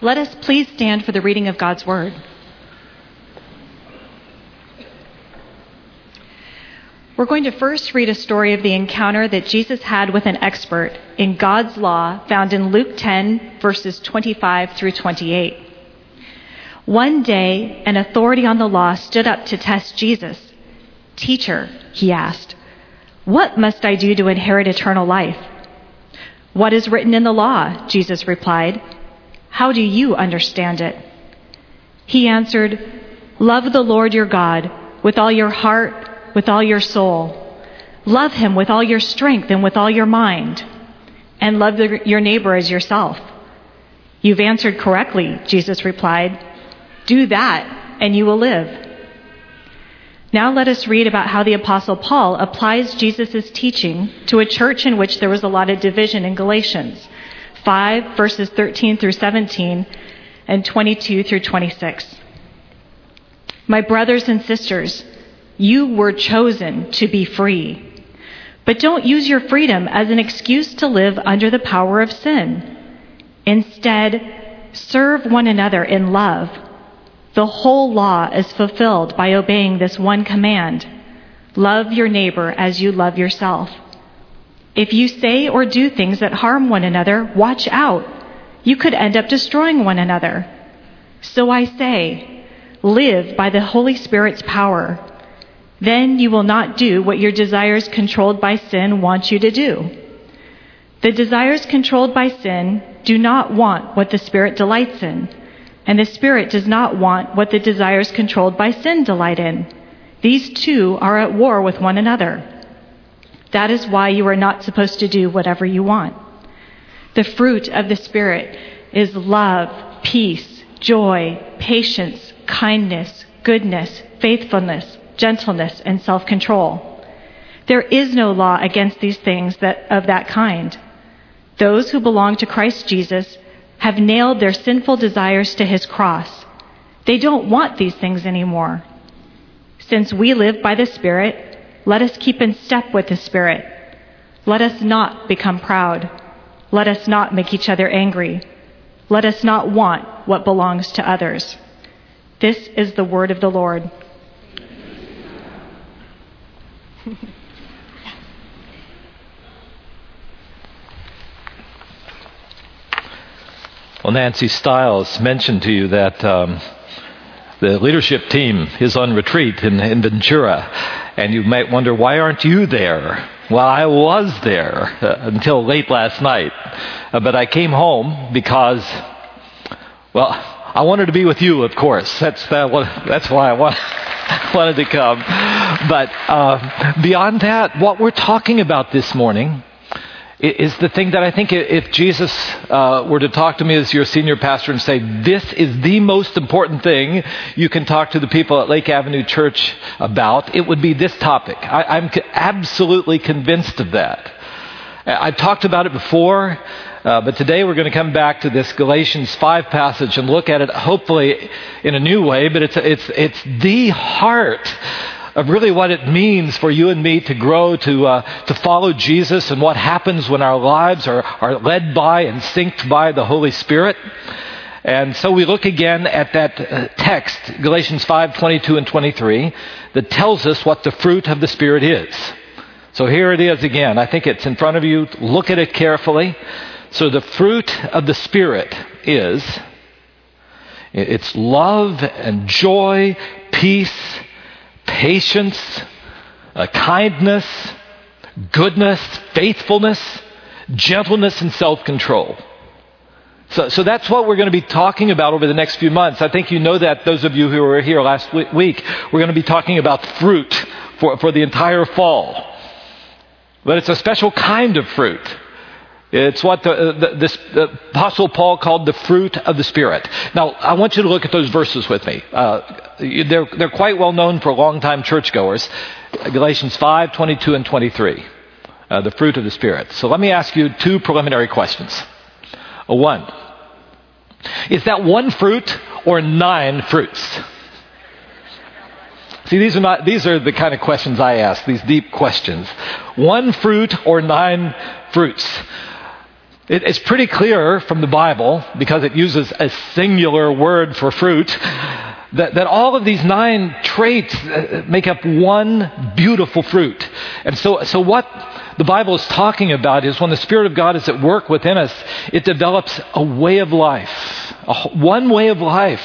Let us please stand for the reading of God's Word. We're going to first read a story of the encounter that Jesus had with an expert in God's law found in Luke 10, verses 25 through 28. One day, an authority on the law stood up to test Jesus. Teacher, he asked, what must I do to inherit eternal life? What is written in the law? Jesus replied. How do you understand it? He answered, Love the Lord your God with all your heart, with all your soul. Love him with all your strength and with all your mind. And love the, your neighbor as yourself. You've answered correctly, Jesus replied. Do that, and you will live. Now let us read about how the Apostle Paul applies Jesus' teaching to a church in which there was a lot of division in Galatians. 5, verses 13 through 17, and 22 through 26. My brothers and sisters, you were chosen to be free. But don't use your freedom as an excuse to live under the power of sin. Instead, serve one another in love. The whole law is fulfilled by obeying this one command love your neighbor as you love yourself. If you say or do things that harm one another, watch out. You could end up destroying one another. So I say, live by the Holy Spirit's power. Then you will not do what your desires controlled by sin want you to do. The desires controlled by sin do not want what the Spirit delights in, and the Spirit does not want what the desires controlled by sin delight in. These two are at war with one another. That is why you are not supposed to do whatever you want. The fruit of the Spirit is love, peace, joy, patience, kindness, goodness, faithfulness, gentleness, and self control. There is no law against these things that, of that kind. Those who belong to Christ Jesus have nailed their sinful desires to his cross. They don't want these things anymore. Since we live by the Spirit, let us keep in step with the Spirit. Let us not become proud. Let us not make each other angry. Let us not want what belongs to others. This is the word of the Lord. Well, Nancy Stiles mentioned to you that um, the leadership team is on retreat in, in Ventura, and you might wonder, why aren't you there? Well, I was there uh, until late last night, uh, but I came home because, well, I wanted to be with you, of course. That's, that, that's why I want, wanted to come. But uh, beyond that, what we're talking about this morning is the thing that I think if Jesus uh, were to talk to me as your senior pastor and say, This is the most important thing you can talk to the people at Lake Avenue Church about, it would be this topic. I, am absolutely convinced of that. I've talked about it before, uh, but today we're going to come back to this Galatians 5 passage and look at it hopefully in a new way, but it's, it's, it's the heart of really what it means for you and me to grow, to, uh, to follow Jesus, and what happens when our lives are, are led by and synced by the Holy Spirit. And so we look again at that uh, text, Galatians 5 22 and 23, that tells us what the fruit of the Spirit is. So here it is again. I think it's in front of you. Look at it carefully. So the fruit of the Spirit is it's love and joy, peace, patience, uh, kindness, goodness, faithfulness, gentleness, and self control. So, so that's what we're going to be talking about over the next few months. I think you know that, those of you who were here last week. We're going to be talking about fruit for, for the entire fall. But it's a special kind of fruit. It's what the, uh, the, this, the Apostle Paul called the fruit of the Spirit. Now, I want you to look at those verses with me. Uh, they're, they're quite well known for longtime churchgoers. Galatians 5, 22, and 23. Uh, the fruit of the Spirit. So let me ask you two preliminary questions. Uh, one, is that one fruit or nine fruits? See, these are not, these are the kind of questions I ask, these deep questions. One fruit or nine fruits? It, it's pretty clear from the Bible, because it uses a singular word for fruit, that, that all of these nine traits uh, make up one beautiful fruit. And so, so what the Bible is talking about is when the Spirit of God is at work within us, it develops a way of life, a, one way of life.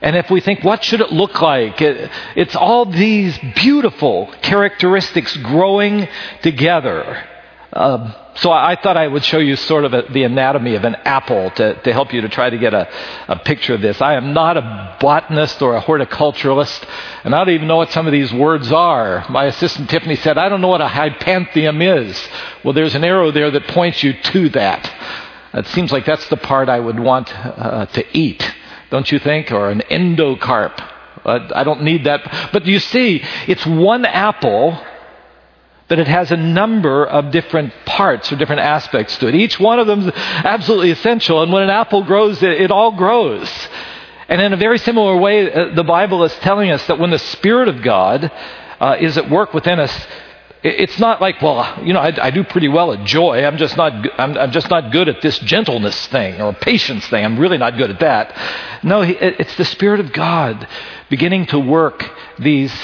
And if we think, what should it look like? It, it's all these beautiful characteristics growing together. Um, so I thought I would show you sort of a, the anatomy of an apple to, to help you to try to get a, a picture of this. I am not a botanist or a horticulturalist, and I don't even know what some of these words are. My assistant Tiffany said, I don't know what a hypanthium is. Well, there's an arrow there that points you to that. It seems like that's the part I would want uh, to eat, don't you think? Or an endocarp. I don't need that. But you see, it's one apple but it has a number of different parts or different aspects to it. Each one of them is absolutely essential, and when an apple grows, it, it all grows. And in a very similar way, uh, the Bible is telling us that when the Spirit of God uh, is at work within us, it's not like, well, you know, I, I do pretty well at joy. I'm just not, I'm, I'm, just not good at this gentleness thing or patience thing. I'm really not good at that. No, it's the Spirit of God beginning to work these,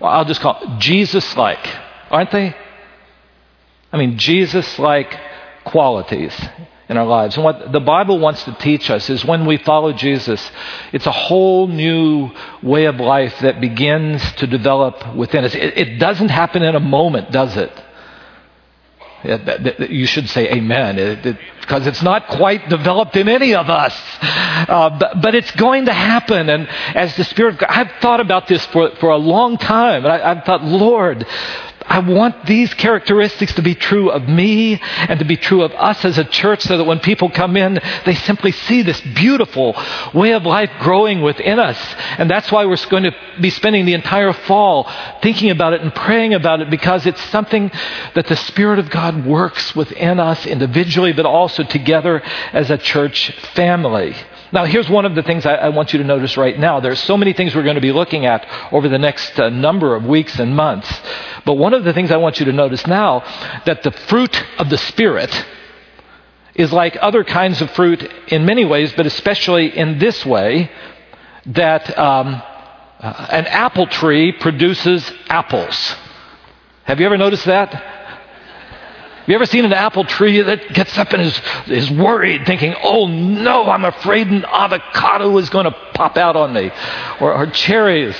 well, I'll just call Jesus-like aren't they? I mean, Jesus like qualities in our lives. And what the Bible wants to teach us is when we follow Jesus, it's a whole new way of life that begins to develop within us. It, it doesn't happen in a moment, does it? You should say amen, it, it, because it's not quite developed in any of us. Uh, but, but, it's going to happen. And as the Spirit, of god I've thought about this for, for a long time. And I, I've thought, Lord, I want these characteristics to be true of me and to be true of us as a church so that when people come in, they simply see this beautiful way of life growing within us. And that's why we're going to be spending the entire fall thinking about it and praying about it because it's something that the Spirit of God works within us individually, but also together as a church family. Now, here's one of the things I, I, want you to notice right now. There's so many things we're going to be looking at over the next uh, number of weeks and months. But one of the things I want you to notice now that the fruit of the Spirit is like other kinds of fruit in many ways, but especially in this way that um, uh, an apple tree produces apples. Have you ever noticed that? Have you ever seen an apple tree that gets up and is, is worried, thinking, oh no, I'm afraid an avocado is going to pop out on me? Or, or cherries.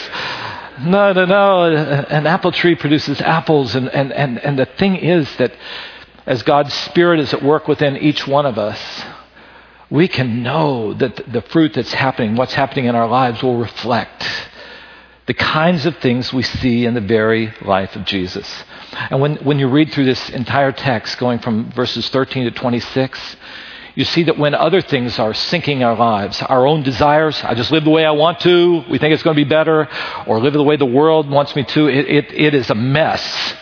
No, no, no. An apple tree produces apples. And, and, and, and the thing is that as God's Spirit is at work within each one of us, we can know that the fruit that's happening, what's happening in our lives, will reflect the kinds of things we see in the very life of Jesus. And when, when you read through this entire text, going from verses 13 to 26, you see that when other things are sinking our lives, our own desires, I just live the way I want to, we think it's going to be better, or live the way the world wants me to, it, it, it is a mess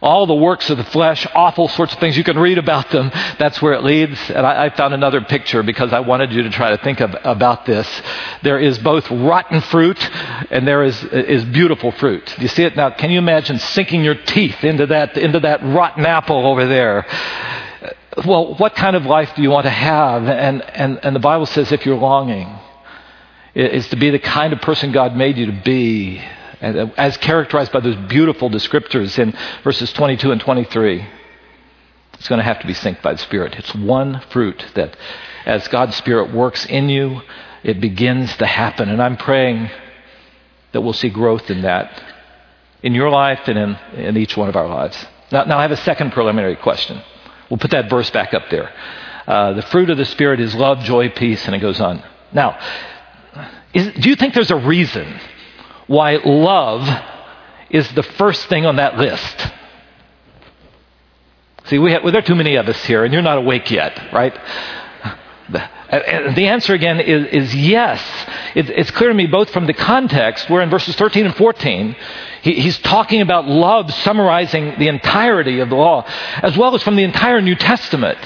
all the works of the flesh, awful sorts of things. You can read about them. That's where it leads. And I, I, found another picture because I wanted you to try to think of, about this. There is both rotten fruit and there is, is beautiful fruit. Do you see it now? Can you imagine sinking your teeth into that, into that rotten apple over there? Well, what kind of life do you want to have? And, and, and the Bible says if you're longing, is to be the kind of person God made you to be as characterized by those beautiful descriptors in verses 22 and 23. It's going to have to be synced by the Spirit. It's one fruit that, as God's Spirit works in you, it begins to happen. And I'm praying that we'll see growth in that, in your life and in, in each one of our lives. Now, now, I have a second preliminary question. We'll put that verse back up there. Uh, the fruit of the Spirit is love, joy, peace, and it goes on. Now, is, do you think there's a reason why love is the first thing on that list. See, we have, well, there are too many of us here, and you're not awake yet, right? The answer again is, is yes. It, it's clear to me both from the context, where in verses 13 and 14, he, he's talking about love summarizing the entirety of the law, as well as from the entire New Testament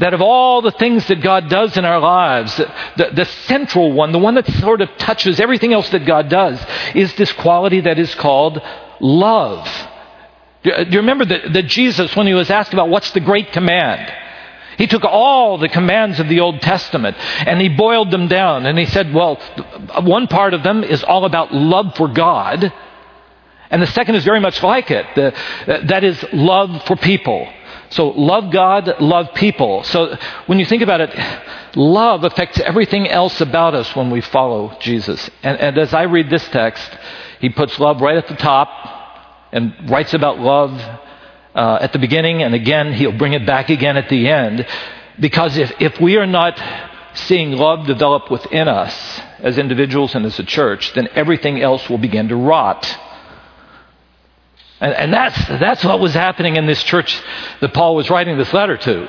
that of all the things that God does in our lives, the, the, central one, the one that sort of touches everything else that God does, is this quality that is called love. Do you remember that, that Jesus, when he was asked about what's the great command, He took all the commands of the Old Testament and he boiled them down. And he said, well, one part of them is all about love for God. And the second is very much like it. The, that is love for people. So love God, love people. So when you think about it, love affects everything else about us when we follow Jesus. And, and as I read this text, he puts love right at the top and writes about love uh, at the beginning, and again, he'll bring it back again at the end. Because if, if we are not seeing love develop within us as individuals and as a church, then everything else will begin to rot. And, and that's, that's what was happening in this church that Paul was writing this letter to.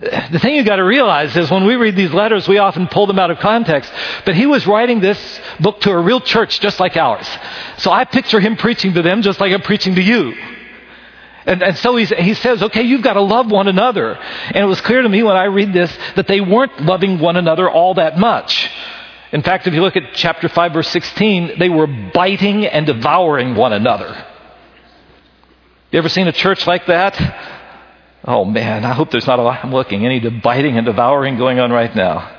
The thing you've got to realize is when we read these letters, we often pull them out of context. But he was writing this book to a real church just like ours. So I picture him preaching to them just like I'm preaching to you. And, and so he says, okay, you've got to love one another. And it was clear to me when I read this that they weren't loving one another all that much. In fact, if you look at chapter 5, verse 16, they were biting and devouring one another. You ever seen a church like that? Oh man, I hope there's not a lot, I'm looking, any biting and devouring going on right now.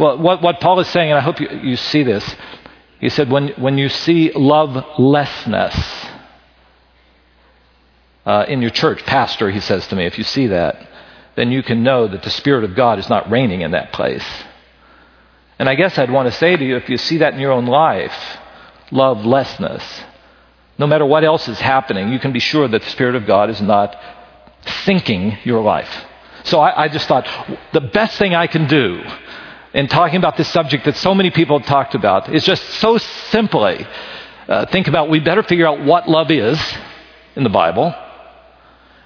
Well, what, what Paul is saying, and I hope you, you see this, he said, when, when you see lovelessness, uh, in your church, pastor, he says to me, if you see that, then you can know that the Spirit of God is not reigning in that place. And I guess I'd want to say to you, if you see that in your own life, lovelessness, no matter what else is happening, you can be sure that the Spirit of God is not sinking your life. So I, I just thought the best thing I can do in talking about this subject that so many people have talked about is just so simply uh, think about we better figure out what love is in the Bible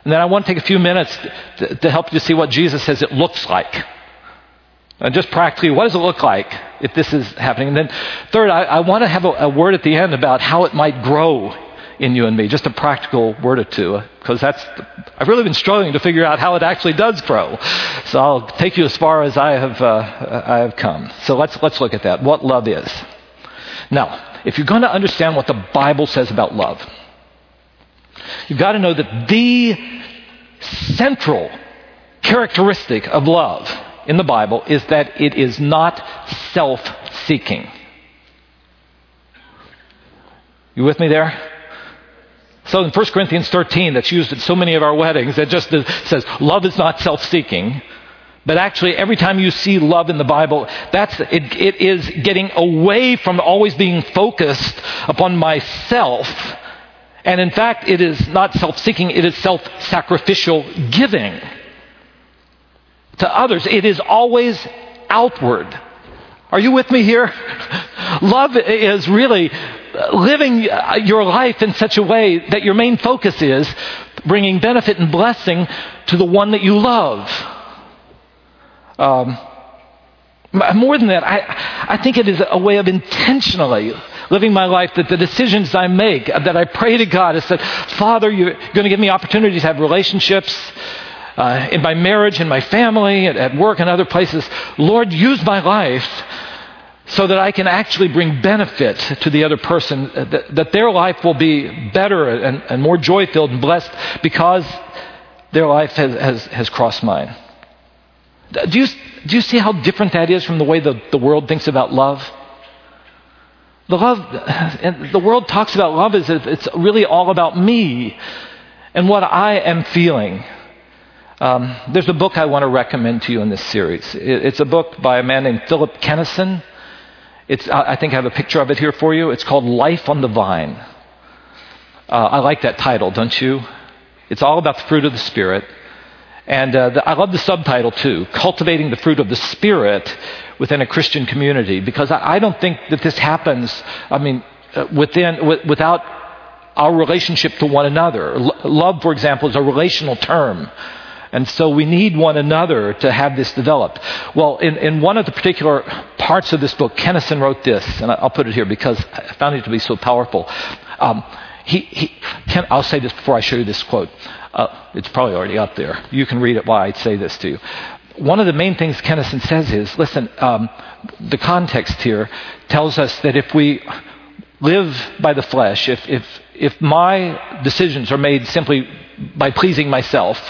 and then I want to take a few minutes to, to help you see what Jesus says it looks like. And just practically, what does it look like if this is happening? And then, third, I, I want to have a, a, word at the end about how it might grow in you and me, just a practical word or two, because that's, I've really been struggling to figure out how it actually does grow. So I'll take you as far as I have, uh, I have come. So let's, let's look at that, what love is. Now, if you're going to understand what the Bible says about love, You've got to know that the central characteristic of love in the Bible is that it is not self seeking. You with me there? So in 1 Corinthians 13, that's used at so many of our weddings, it just says, love is not self seeking. But actually, every time you see love in the Bible, that's, it, it is getting away from always being focused upon myself and in fact, it is not self seeking, it is self sacrificial giving to others. It is always outward. Are you with me here? Love is really living your life in such a way that your main focus is bringing benefit and blessing to the one that you love. Um, more than that, I, I think it is a way of intentionally living my life that the decisions I make, that I pray to God, is that, Father, you're going to give me opportunities to have relationships uh, in my marriage, in my family, at, at work, and other places. Lord, use my life so that I can actually bring benefit to the other person, uh, that, that their life will be better and, and more joy filled and blessed because their life has, has, has crossed mine. Do you, do you see how different that is from the way the, the world thinks about love? The love, and the world talks about love as if it's really all about me and what I am feeling. Um, there's a book I want to recommend to you in this series. it's a book by a man named Philip Kenneson. It's, I think I have a picture of it here for you. It's called Life on the Vine. Uh, I like that title, don't you? It's all about the fruit of the Spirit. And uh, the, I love the subtitle too Cultivating the Fruit of the Spirit within a Christian community because I, I don't think that this happens, I mean, uh, within, w- without our relationship to one another. L- love, for example, is a relational term. And so we need one another to have this developed. Well, in, in one of the particular parts of this book, Kenneson wrote this, and I'll put it here because I found it to be so powerful. Um, he, he, Ken, I'll say this before I show you this quote. Uh, it's probably already up there. You can read it while I say this to you one of the main things Kenneson says is listen, um, the context here tells us that if we live by the flesh, if, if, if my decisions are made simply by pleasing myself,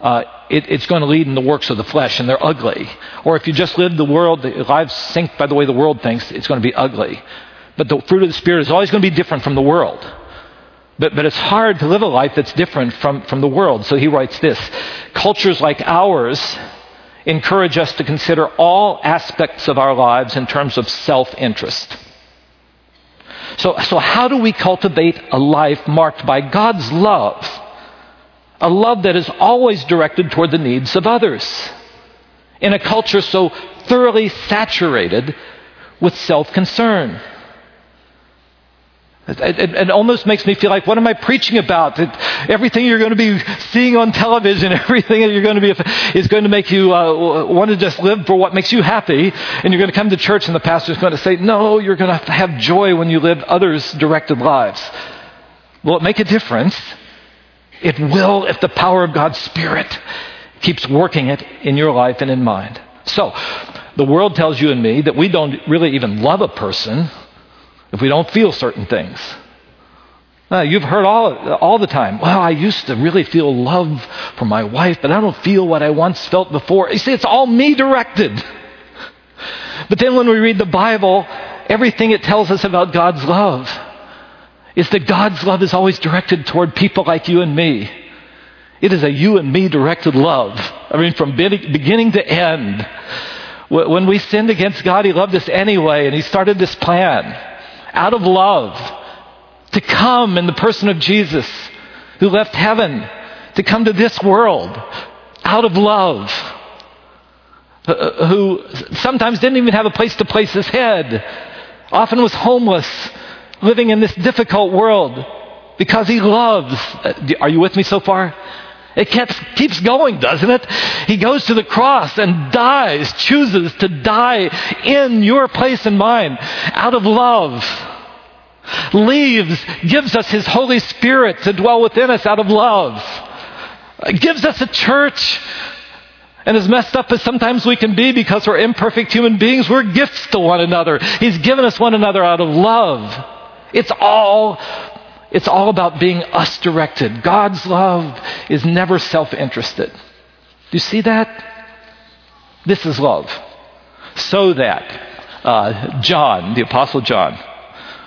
uh, it, it's going to lead in the works of the flesh, and they're ugly. Or if you just live the world, lives sink by the way the world thinks, it's going to be ugly. But the fruit of the Spirit is always going to be different from the world. But, but it's hard to live a life that's different from, from the world. So he writes this Cultures like ours encourage us to consider all aspects of our lives in terms of self interest. So, so, how do we cultivate a life marked by God's love? A love that is always directed toward the needs of others. In a culture so thoroughly saturated with self concern. It, it, it, almost makes me feel like, what am I preaching about? That everything you're going to be seeing on television, everything that you're going to be, is going to make you uh, want to just live for what makes you happy. And you're going to come to church and the pastor's going to say, no, you're going to have joy when you live others directed lives. Will it make a difference? It will if the power of God's Spirit keeps working it in your life and in mine. So, the world tells you and me that we don't really even love a person if we don't feel certain things. Uh, you've heard all, all the time, well, I used to really feel love for my wife, but I don't feel what I once felt before. You see, it's all me directed. But then when we read the Bible, everything it tells us about God's love is that God's love is always directed toward people like you and me. It is a you and me directed love. I mean, from beginning to end. When we sinned against God, He loved us anyway, and He started this plan out of love to come in the person of Jesus who left heaven to come to this world out of love, who sometimes didn't even have a place to place his head, often was homeless, living in this difficult world because he loves. Uh, are you with me so far? It keeps, keeps going, doesn't it? He goes to the cross and dies, chooses to die in your place and mine out of love. Leaves, gives us His Holy Spirit to dwell within us out of love. Gives us a church. And as messed up as sometimes we can be because we're imperfect human beings, we're gifts to one another. He's given us one another out of love. It's all it's all about being us directed. God's love is never self interested. Do you see that? This is love. So that uh, John, the Apostle John,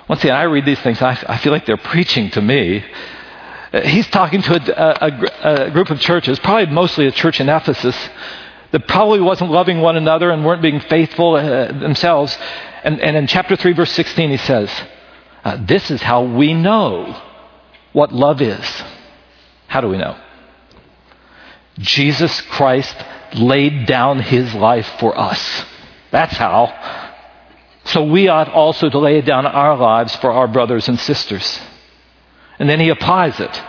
once again, I read these things, I, I feel like they're preaching to me. He's talking to a, a, a group of churches, probably mostly a church in Ephesus, that probably wasn't loving one another and weren't being faithful uh, themselves. And, and in chapter 3, verse 16, he says, uh, This is how we know what love is. How do we know? Jesus Christ laid down his life for us. That's how. So we ought also to lay down our lives for our brothers and sisters. And then he applies it.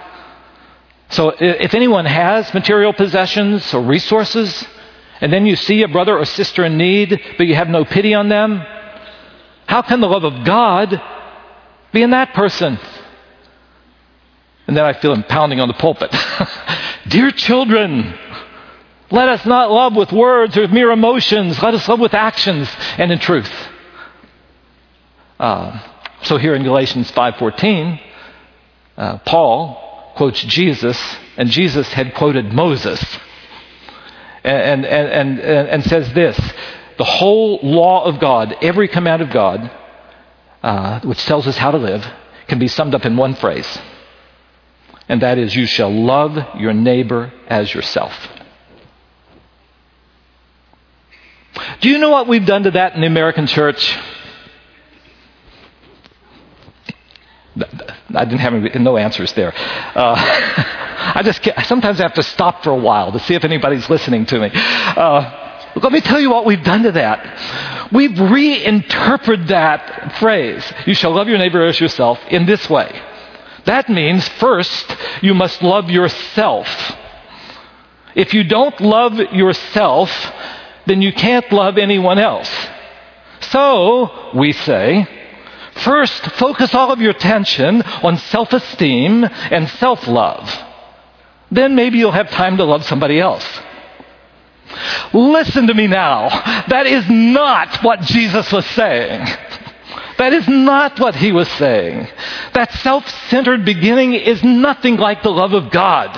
So if anyone has material possessions or resources, and then you see a brother or sister in need, but you have no pity on them, how can the love of God be in that person. And then I feel him pounding on the pulpit. Dear children, let us not love with words or with mere emotions. Let us love with actions and in truth. Uh, so here in Galatians 5.14, uh, Paul quotes Jesus, and Jesus had quoted Moses. And, and, and, and, and says this, the whole law of God, every command of God, uh, which tells us how to live, can be summed up in one phrase. And that is, you shall love your neighbor as yourself. Do you know what we've done to that in the American church? I didn't have any, no answers there. Uh, I just sometimes I have to stop for a while to see if anybody's listening to me. Uh, let me tell you what we've done to that. We've reinterpreted that phrase, you shall love your neighbor as yourself, in this way. That means, first, you must love yourself. If you don't love yourself, then you can't love anyone else. So, we say, first focus all of your attention on self esteem and self love. Then maybe you'll have time to love somebody else. Listen to me now. That is not what Jesus was saying. That is not what he was saying. That self centered beginning is nothing like the love of God.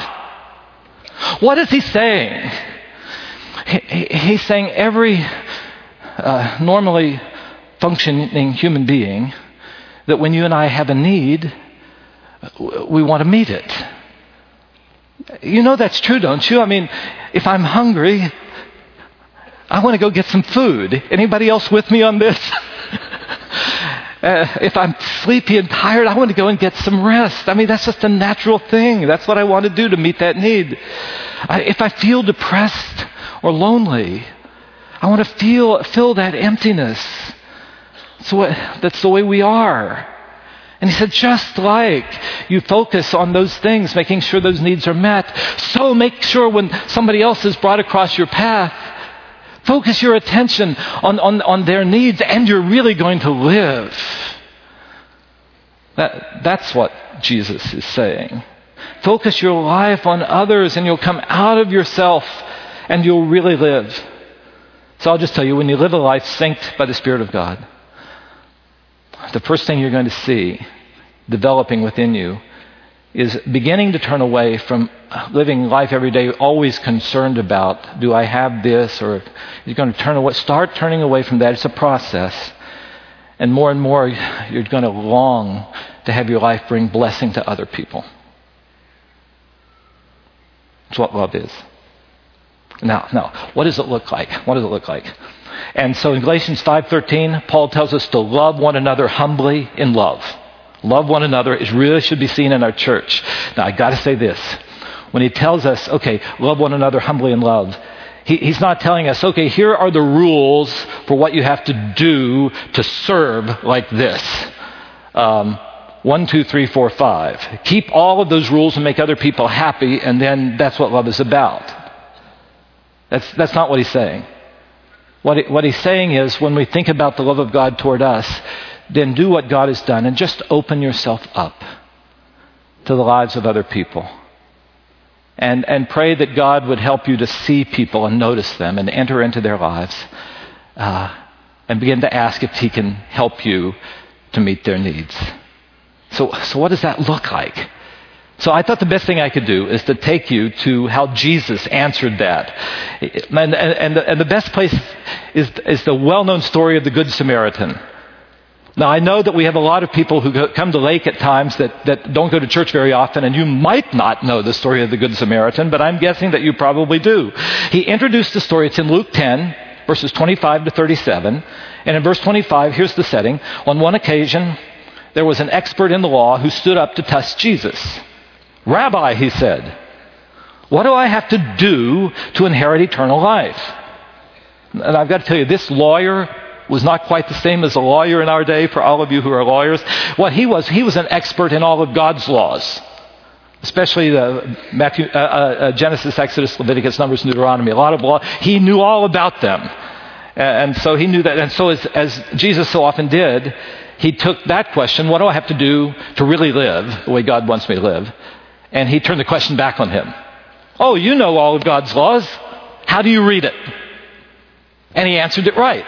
What is he saying? He, he's saying every uh, normally functioning human being that when you and I have a need, we want to meet it. You know that's true, don't you? I mean, if I'm hungry, I want to go get some food. Anybody else with me on this? Uh, if I'm sleepy and tired, I want to go and get some rest. I mean, that's just a natural thing. That's what I want to do to meet that need. I, if I feel depressed or lonely, I want to feel, fill that emptiness. So that's the way we are. And he said, just like you focus on those things, making sure those needs are met, so make sure when somebody else is brought across your path, focus your attention on, on, on their needs, and you're really going to live. That, that's what Jesus is saying. Focus your life on others, and you'll come out of yourself and you'll really live. So I'll just tell you when you live a life synced by the Spirit of God, the first thing you're going to see developing within you is beginning to turn away from living life every day always concerned about do I have this or you're going to turn away start turning away from that. It's a process. And more and more you're going to long to have your life bring blessing to other people. That's what love is. Now now what does it look like? What does it look like? And so in Galatians 5:13, Paul tells us to love one another humbly in love. Love one another is really should be seen in our church. Now I got to say this. When he tells us, okay, love one another humbly in love, he, he's not telling us, okay, here are the rules for what you have to do to serve like this. Um, one, two, three, four, five. Keep all of those rules and make other people happy, and then that's what love is about. That's, that's not what he's saying. What, it, what he's saying is when we think about the love of God toward us, then do what God has done and just open yourself up to the lives of other people. And, and pray that God would help you to see people and notice them and enter into their lives uh, and begin to ask if He can help you to meet their needs. So, so, what does that look like? So I thought the best thing I could do is to take you to how Jesus answered that. And, and, and, the, and the, best place is, is the well known story of the Good Samaritan. Now, I know that we have a lot of people who come to Lake at times that, that don't go to church very often, and you might not know the story of the Good Samaritan, but I'm guessing that you probably do. He introduced the story, it's in Luke 10, verses 25 to 37. And in verse 25, here's the setting. On one occasion, there was an expert in the law who stood up to test Jesus. Rabbi, he said, what do I have to do to inherit eternal life? And I've got to tell you, this lawyer was not quite the same as a lawyer in our day for all of you who are lawyers. What he was, he was an expert in all of God's laws, especially the Matthew, uh, uh, uh Genesis, Exodus, Leviticus, Numbers, Deuteronomy. A lot of law. He knew all about them. And so he knew that. And so, as, as Jesus so often did, he took that question what do I have to do to really live the way God wants me to live? And he turned the question back on him. Oh, you know all of God's laws. How do you read it? And he answered it right.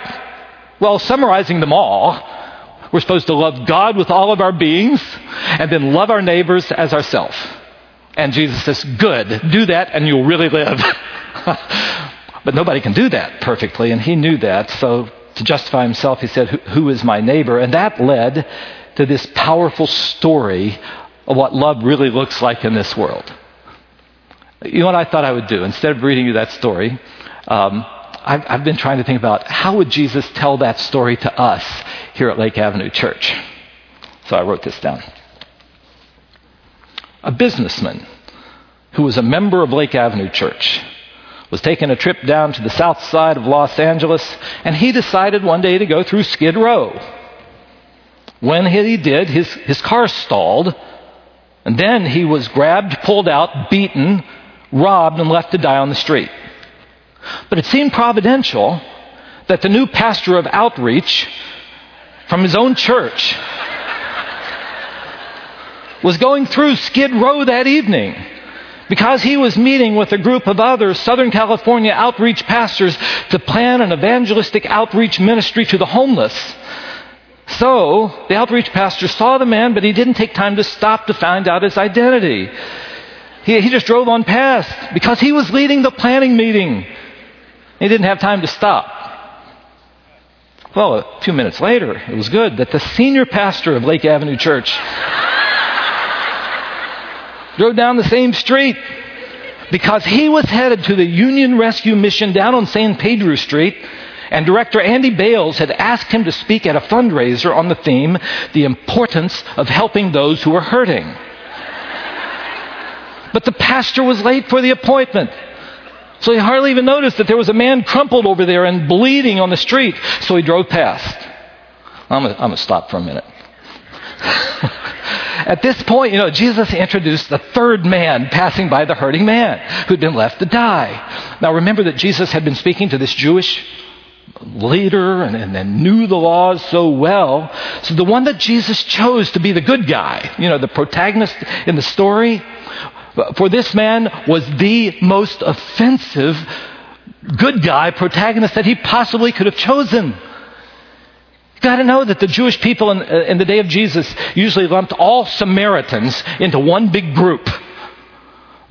Well, summarizing them all, we're supposed to love God with all of our beings and then love our neighbors as ourselves. And Jesus says, Good, do that and you'll really live. but nobody can do that perfectly, and he knew that. So to justify himself, he said, Who is my neighbor? And that led to this powerful story of what love really looks like in this world. You know what I thought I would do? Instead of reading you that story, um, I've, been trying to think about how would Jesus tell that story to us here at Lake Avenue Church. So I wrote this down. A businessman who was a member of Lake Avenue Church was taking a trip down to the south side of Los Angeles, and he decided one day to go through Skid Row. When he did, his, his car stalled, and then he was grabbed, pulled out, beaten, robbed, and left to die on the street. But it seemed providential that the new pastor of outreach from his own church was going through Skid Row that evening because he was meeting with a group of other Southern California outreach pastors to plan an evangelistic outreach ministry to the homeless. So the outreach pastor saw the man, but he didn't take time to stop to find out his identity. He, he just drove on past because he was leading the planning meeting. He didn't have time to stop. Well, a few minutes later, it was good that the senior pastor of Lake Avenue Church drove down the same street because he was headed to the Union Rescue Mission down on San Pedro Street. And director Andy Bales had asked him to speak at a fundraiser on the theme, The Importance of Helping Those Who Are Hurting. But the pastor was late for the appointment. So he hardly even noticed that there was a man crumpled over there and bleeding on the street. So he drove past. I'm going to stop for a minute. At this point, you know, Jesus introduced the third man passing by the hurting man who'd been left to die. Now remember that Jesus had been speaking to this Jewish leader and, and, and, knew the laws so well. So the one that Jesus chose to be the good guy, you know, the protagonist in the story, for this man was the most offensive good guy protagonist that he possibly could have chosen. You've got to know that the Jewish people in, uh, in the day of Jesus usually lumped all Samaritans into one big group.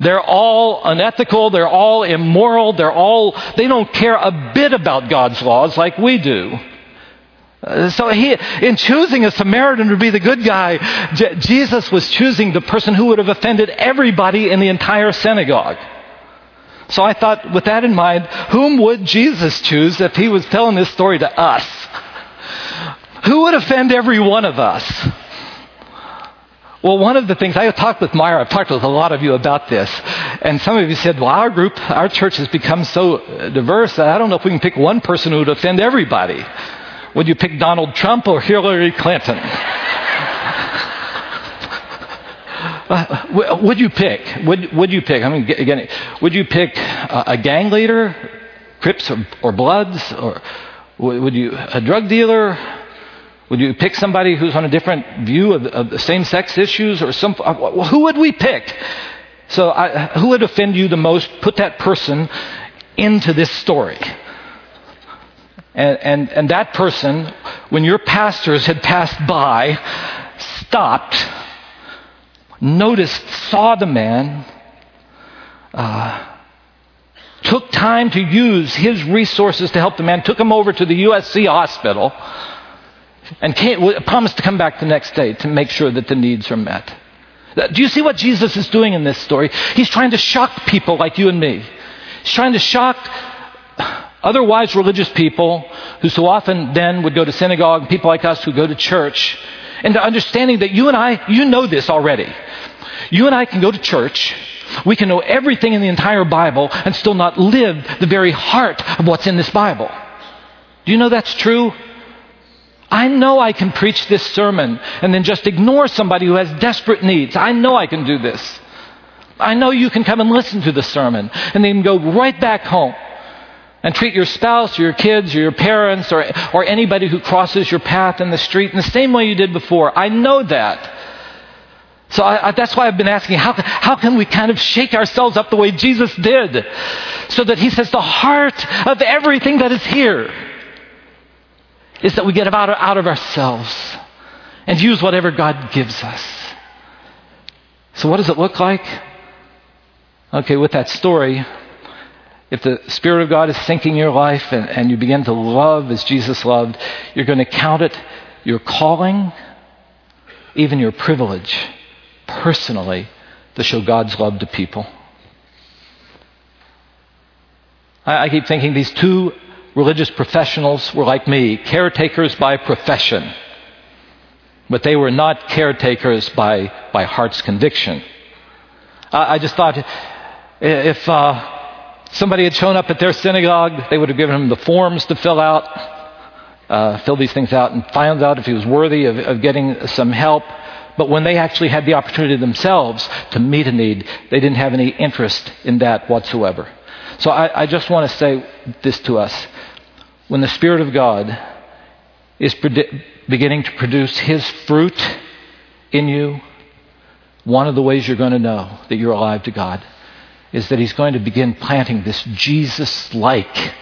They're all unethical, they're all immoral, they're all, they don't care a bit about God's laws like we do. Uh, so he, in choosing a Samaritan to be the good guy, J- Jesus was choosing the person who would have offended everybody in the entire synagogue. So I thought, with that in mind, whom would Jesus choose if he was telling this story to us? Who would offend every one of us? Well, one of the things, I talked with Myra, I've talked with a lot of you about this, and some of you said, well, our group, our church has become so diverse that I don't know if we can pick one person who would offend everybody. Would you pick Donald Trump or Hillary Clinton? uh, would you pick? Would, would you pick? I mean, again, would you pick a, a gang leader, Crips or, or Bloods, or would you a drug dealer? Would you pick somebody who's on a different view of, of the same-sex issues, or some? Uh, who would we pick? So, I, who would offend you the most? Put that person into this story. And, and, and that person, when your pastors had passed by, stopped, noticed, saw the man, uh, took time to use his resources to help the man, took him over to the USC hospital, and came, promised to come back the next day to make sure that the needs are met. Do you see what Jesus is doing in this story? He's trying to shock people like you and me. He's trying to shock otherwise religious people who so often then would go to synagogue, people like us who go to church, into understanding that you and I, you know this already. You and I can go to church, we can know everything in the entire Bible and still not live the very heart of what's in this Bible. Do you know that's true? I know I can preach this sermon and then just ignore somebody who has desperate needs. I know I can do this. I know you can come and listen to the sermon and then go right back home and treat your spouse or your kids or your parents or, or anybody who crosses your path in the street in the same way you did before. I know that. So I, I, that's why I've been asking, how, how can we kind of shake ourselves up the way Jesus did? So that he says the heart of everything that is here is that we get out of, out of ourselves and use whatever God gives us. So what does it look like? Okay, with that story, if the Spirit of God is sinking your life and, and you begin to love as Jesus loved, you're going to count it your calling, even your privilege, personally, to show God's love to people. I, I keep thinking these two religious professionals were like me, caretakers by profession. But they were not caretakers by, by heart's conviction. I, I just thought if uh, somebody had shown up at their synagogue, they would have given him the forms to fill out, uh, fill these things out, and find out if he was worthy of, of getting some help. But when they actually had the opportunity themselves to meet a need, they didn't have any interest in that whatsoever. So I, I just want to say this to us. When the Spirit of God is beginning to produce His fruit in you, one of the ways you're going to know that you're alive to God is that he's going to begin planting this Jesus like,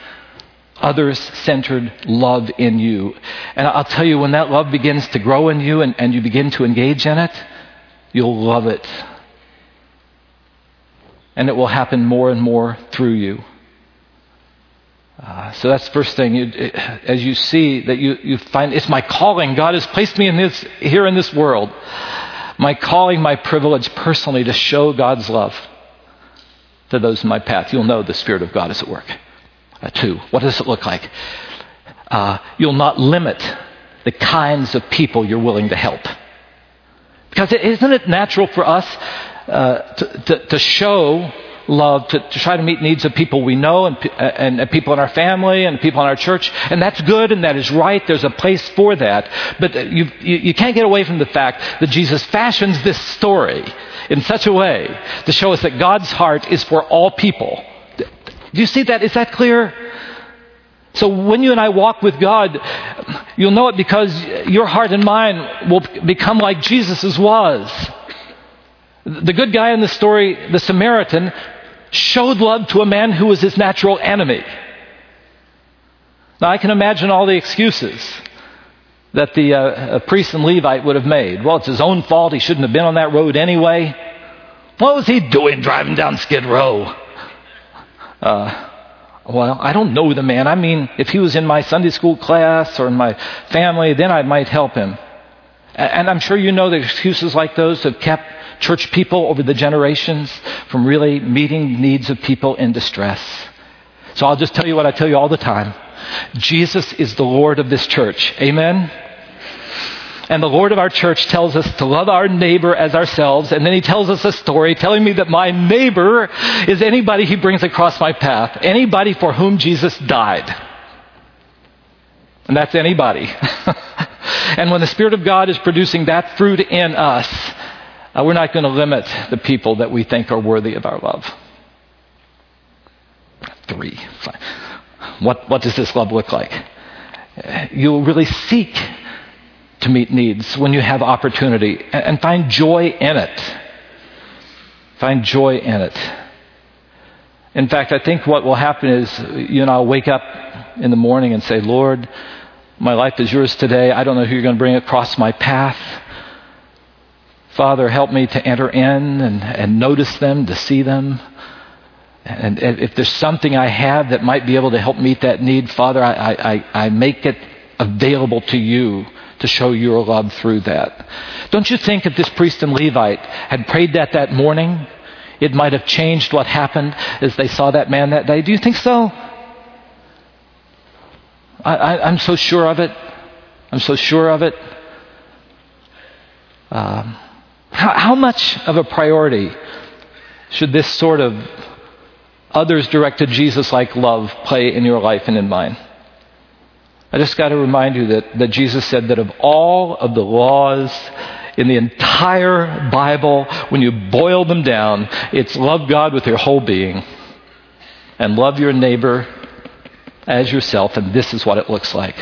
others centered love in you. And I'll tell you, when that love begins to grow in you and, and you begin to engage in it, you'll love it. and it will happen more and more through you. Uh, so that's the first thing. You, as you see that you, you find it's my calling. God has placed me in this, here in this world. My calling, my privilege personally to show God's love to those in my path. You'll know the Spirit of God is at work. Uh, two, what does it look like? Uh, you'll not limit the kinds of people you're willing to help. Because isn't it natural for us uh, to, to, to, show love, to, to, try to meet needs of people we know and, and, and, people in our family and people in our church? And that's good and that is right. There's a place for that. But you, you, you can't get away from the fact that Jesus fashions this story in such a way to show us that God's heart is for all people. Do you see that? Is that clear? So when you and I walk with God, you'll know it because your heart and mine will become like Jesus's was. The good guy in the story, the Samaritan, showed love to a man who was his natural enemy. Now I can imagine all the excuses that the uh, priest and Levite would have made. Well, it's his own fault. He shouldn't have been on that road anyway. What was he doing driving down Skid Row? Uh, well, I don't know the man. I mean, if he was in my Sunday school class or in my family, then I might help him. And I'm sure you know that excuses like those have kept church people over the generations from really meeting needs of people in distress. So I'll just tell you what I tell you all the time Jesus is the Lord of this church. Amen? And the Lord of our church tells us to love our neighbor as ourselves. And then he tells us a story telling me that my neighbor is anybody he brings across my path, anybody for whom Jesus died. And that's anybody. and when the Spirit of God is producing that fruit in us, uh, we're not going to limit the people that we think are worthy of our love. Three. What, what does this love look like? You'll really seek to meet needs when you have opportunity and find joy in it. Find joy in it. In fact, I think what will happen is you and I'll wake up in the morning and say, Lord, my life is yours today. I don't know who you're going to bring across my path. Father, help me to enter in and, and notice them, to see them. And if there's something I have that might be able to help meet that need, Father, I, I, I make it available to you to show your love through that. Don't you think if this priest and Levite had prayed that that morning, it might have changed what happened as they saw that man that day? Do you think so? I, am so sure of it. I'm so sure of it. Um, how, how much of a priority should this sort of others directed Jesus like love play in your life and in mine? I just got to remind you that, that Jesus said that of all of the laws in the entire Bible, when you boil them down, it's love God with your whole being and love your neighbor as yourself, and this is what it looks like.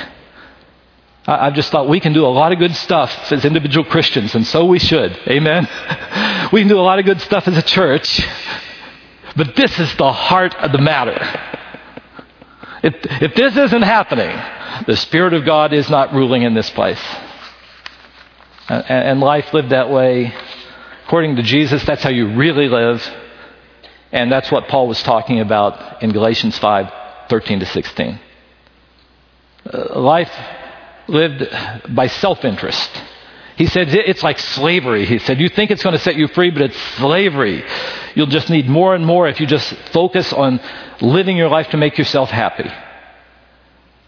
I, have just thought we can do a lot of good stuff as individual Christians, and so we should. Amen? we can do a lot of good stuff as a church, but this is the heart of the matter. If, if this isn't happening, the Spirit of God is not ruling in this place. And, and life lived that way, according to Jesus, that's how you really live. And that's what Paul was talking about in Galatians 5 13 to 16. Uh, life lived by self interest. He said it's like slavery. He said, You think it's going to set you free, but it's slavery. You'll just need more and more if you just focus on living your life to make yourself happy.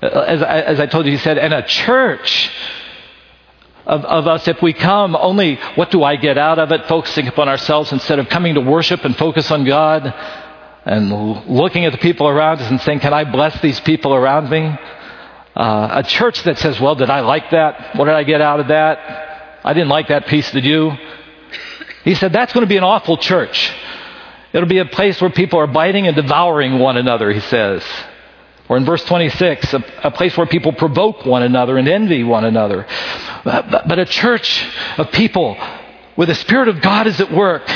Uh, as I, as I told you, he said, and a church of, of us, if we come, only what do I get out of it, focusing upon ourselves instead of coming to worship and focus on God and looking at the people around us and saying, Can I bless these people around me? Uh, a church that says, Well, did I like that? What did I get out of that? I didn't like that piece, did you? He said, That's going to be an awful church. It'll be a place where people are biting and devouring one another, he says. Or in verse 26, a, a, place where people provoke one another and envy one another. But, but, but a church of people where the Spirit of God is at work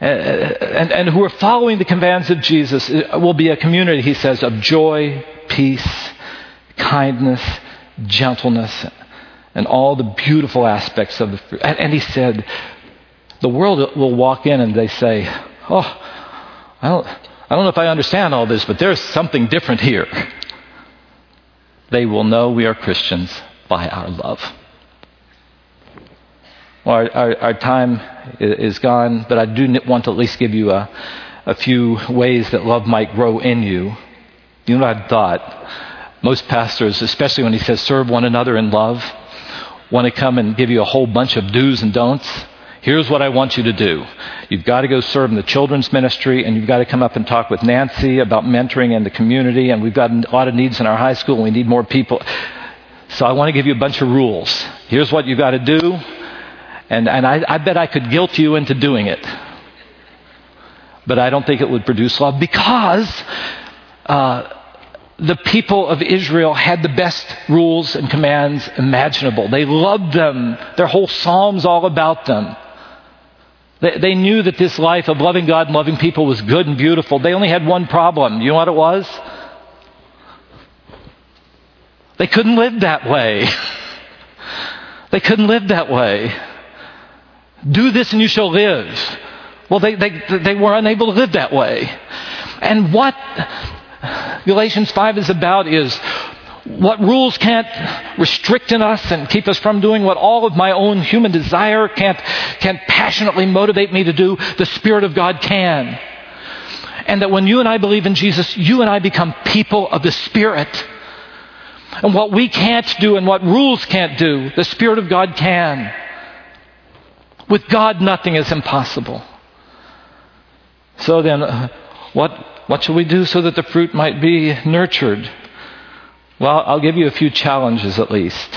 and, and, and who are following the commands of Jesus will be a community, he says, of joy, peace, kindness, gentleness, and all the beautiful aspects of the fruit. And, and he said, the world will walk in and they say, Oh, I don't, I don't know if I understand all this, but there's something different here. They will know we are Christians by our love. Well, our, our, our time is gone, but I do want to at least give you a, a few ways that love might grow in you. You know what I thought? Most pastors, especially when he says serve one another in love, want to come and give you a whole bunch of do's and don'ts. Here's what I want you to do. You've got to go serve in the children's ministry, and you've got to come up and talk with Nancy about mentoring in the community, and we've got a lot of needs in our high school, and we need more people. So I want to give you a bunch of rules. Here's what you've got to do, and, and I, I bet I could guilt you into doing it. But I don't think it would produce love because uh, the people of Israel had the best rules and commands imaginable. They loved them. Their whole psalm's all about them. They, they knew that this life of loving God and loving people was good and beautiful. They only had one problem. You know what it was? They couldn't live that way. they couldn't live that way. Do this and you shall live. Well, they, they, they were unable to live that way. And what Galatians 5 is about is what rules can't restrict in us and keep us from doing what all of my own human desire can't, can't passionately motivate me to do, the Spirit of God can. And that when you and I believe in Jesus, you and I become people of the Spirit. And what we can't do and what rules can't do, the Spirit of God can. With God, nothing is impossible. So then, uh, what, what shall we do so that the fruit might be nurtured? Well, I'll give you a few challenges at least.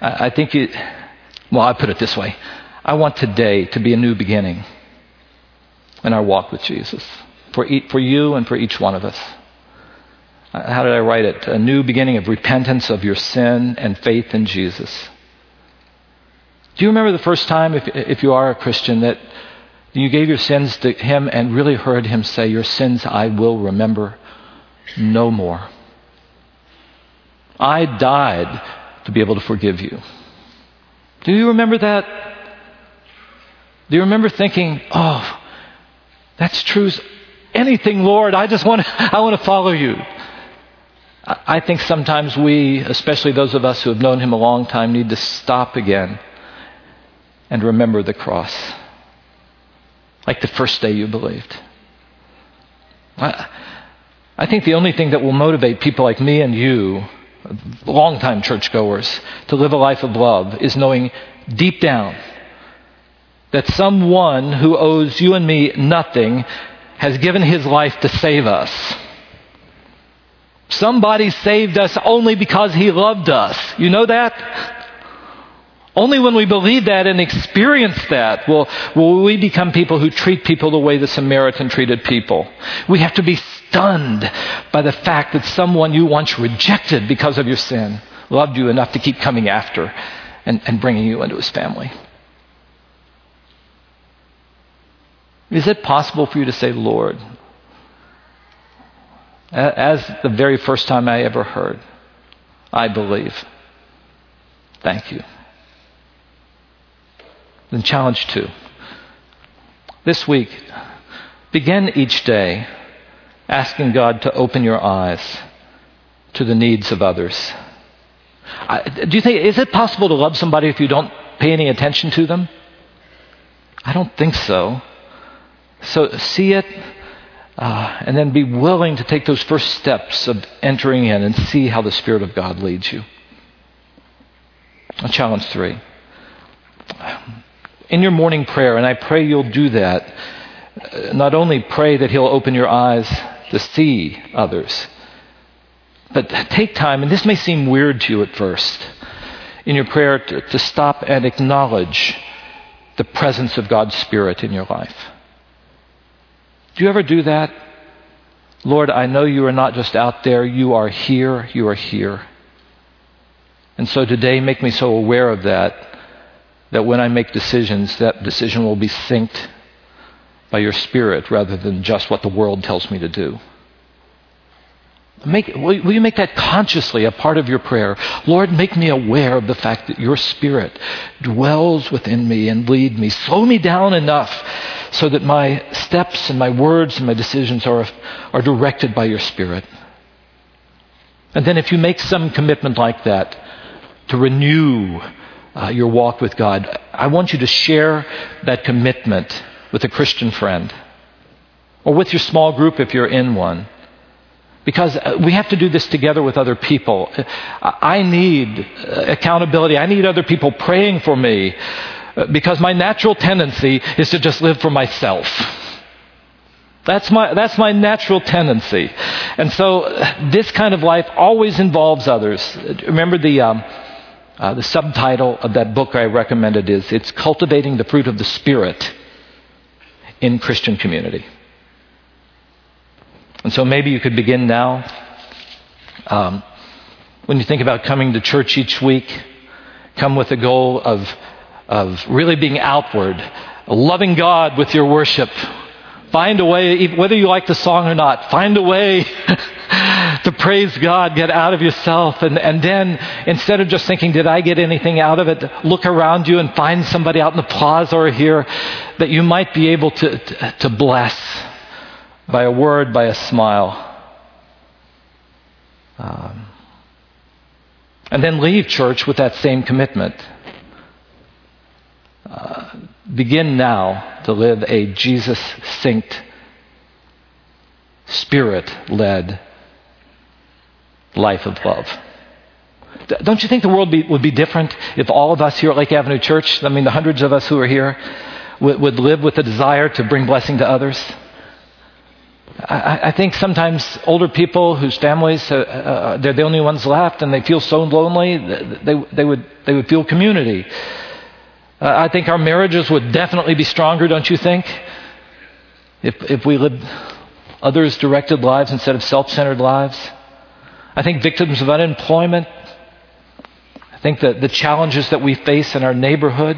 I, I think you, well, I put it this way I want today to be a new beginning in our walk with Jesus for, e- for you and for each one of us. Uh, how did I write it? A new beginning of repentance of your sin and faith in Jesus. Do you remember the first time, if, if you are a Christian, that you gave your sins to Him and really heard Him say, Your sins I will remember no more? I died to be able to forgive you. Do you remember that? Do you remember thinking, Oh, that's true. Anything, Lord, I just want to, I want to follow you. I think sometimes we, especially those of us who have known Him a long time, need to stop again and remember the cross. Like the first day you believed. I, I think the only thing that will motivate people like me and you, longtime churchgoers, to live a life of love is knowing deep down that someone who owes you and me nothing has given his life to save us. Somebody saved us only because he loved us. You know that? Only when we believe that and experience that will, will we become people who treat people the way the Samaritan treated people. We have to be stunned by the fact that someone you once rejected because of your sin loved you enough to keep coming after and, and bringing you into his family. Is it possible for you to say, Lord, as the very first time I ever heard, I believe. Thank you. Then, challenge two. This week, begin each day asking God to open your eyes to the needs of others. I, do you think, is it possible to love somebody if you don't pay any attention to them? I don't think so. So see it, uh, and then be willing to take those first steps of entering in and see how the Spirit of God leads you. Challenge three in your morning prayer, and I pray you'll do that, uh, not only pray that He'll open your eyes to see others, but take time, and this may seem weird to you at first, in your prayer to, to stop and acknowledge the presence of God's Spirit in your life. Do you ever do that? Lord, I know you are not just out there, you are here, you are here. And so today, make me so aware of that that when I make decisions, that decision will be synced by your spirit rather than just what the world tells me to do. Make, will you make that consciously a part of your prayer? Lord, make me aware of the fact that your spirit dwells within me and lead me. Slow me down enough so that my steps and my words and my decisions are, are directed by your Spirit. And then, if you make some commitment like that to renew uh, your walk with God, I want you to share that commitment with a Christian friend or with your small group if you're in one. Because uh, we have to do this together with other people. I need uh, accountability. I need other people praying for me uh, because my natural tendency is to just live for myself. That's my, that's my natural tendency. And so this kind of life always involves others. Remember the, um, uh, the subtitle of that book I recommended is It's Cultivating the Fruit of the Spirit in Christian Community. And so maybe you could begin now. Um, when you think about coming to church each week, come with the goal of, of really being outward, loving God with your worship. Find a way, whether you like the song or not, find a way to praise God, get out of yourself, and, and then instead of just thinking, did I get anything out of it, look around you and find somebody out in the plaza or here that you might be able to, to, to bless by a word, by a smile. Um, and then leave church with that same commitment. Uh, begin now to live a Jesus synced, spirit led life of love. Don't you think the world be, would be different if all of us here at Lake Avenue Church, I mean, the hundreds of us who are here, would, would live with a desire to bring blessing to others? I, I think sometimes older people whose families, uh, uh, they're the only ones left and they feel so lonely, they, they, would, they would feel community. Uh, I think our marriages would definitely be stronger, don't you think? If, if we lived others directed lives instead of self centered lives. I think victims of unemployment, I think that the challenges that we face in our neighborhood,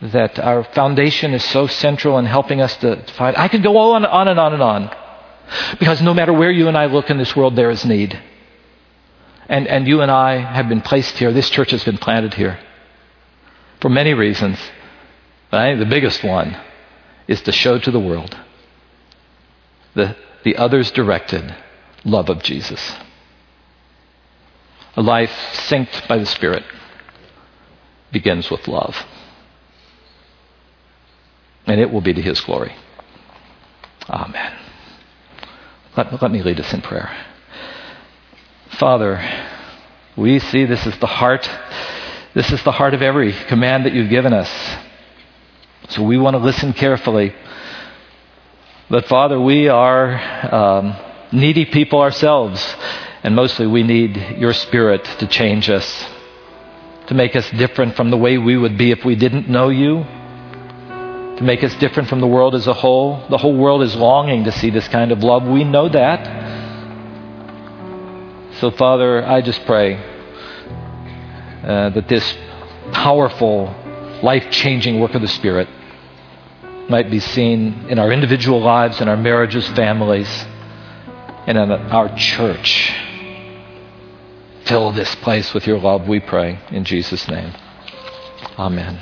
that our foundation is so central in helping us to find. I could go on, on and on and on. Because no matter where you and I look in this world, there is need. And, and you and I have been placed here. This church has been planted here for many reasons. I think the biggest one is to show to the world the, the others directed love of Jesus. A life synced by the Spirit begins with love and it will be to his glory. Amen. Let, let me lead us in prayer. Father, we see this is the heart. This is the heart of every command that you've given us. So we want to listen carefully. But Father, we are um, needy people ourselves, and mostly we need your Spirit to change us, to make us different from the way we would be if we didn't know you to make us different from the world as a whole. The whole world is longing to see this kind of love. We know that. So, Father, I just pray uh, that this powerful, life changing work of the Spirit might be seen in our individual lives, in our marriages, families, and in our church. Fill this place with your love, we pray, in Jesus' name. Amen.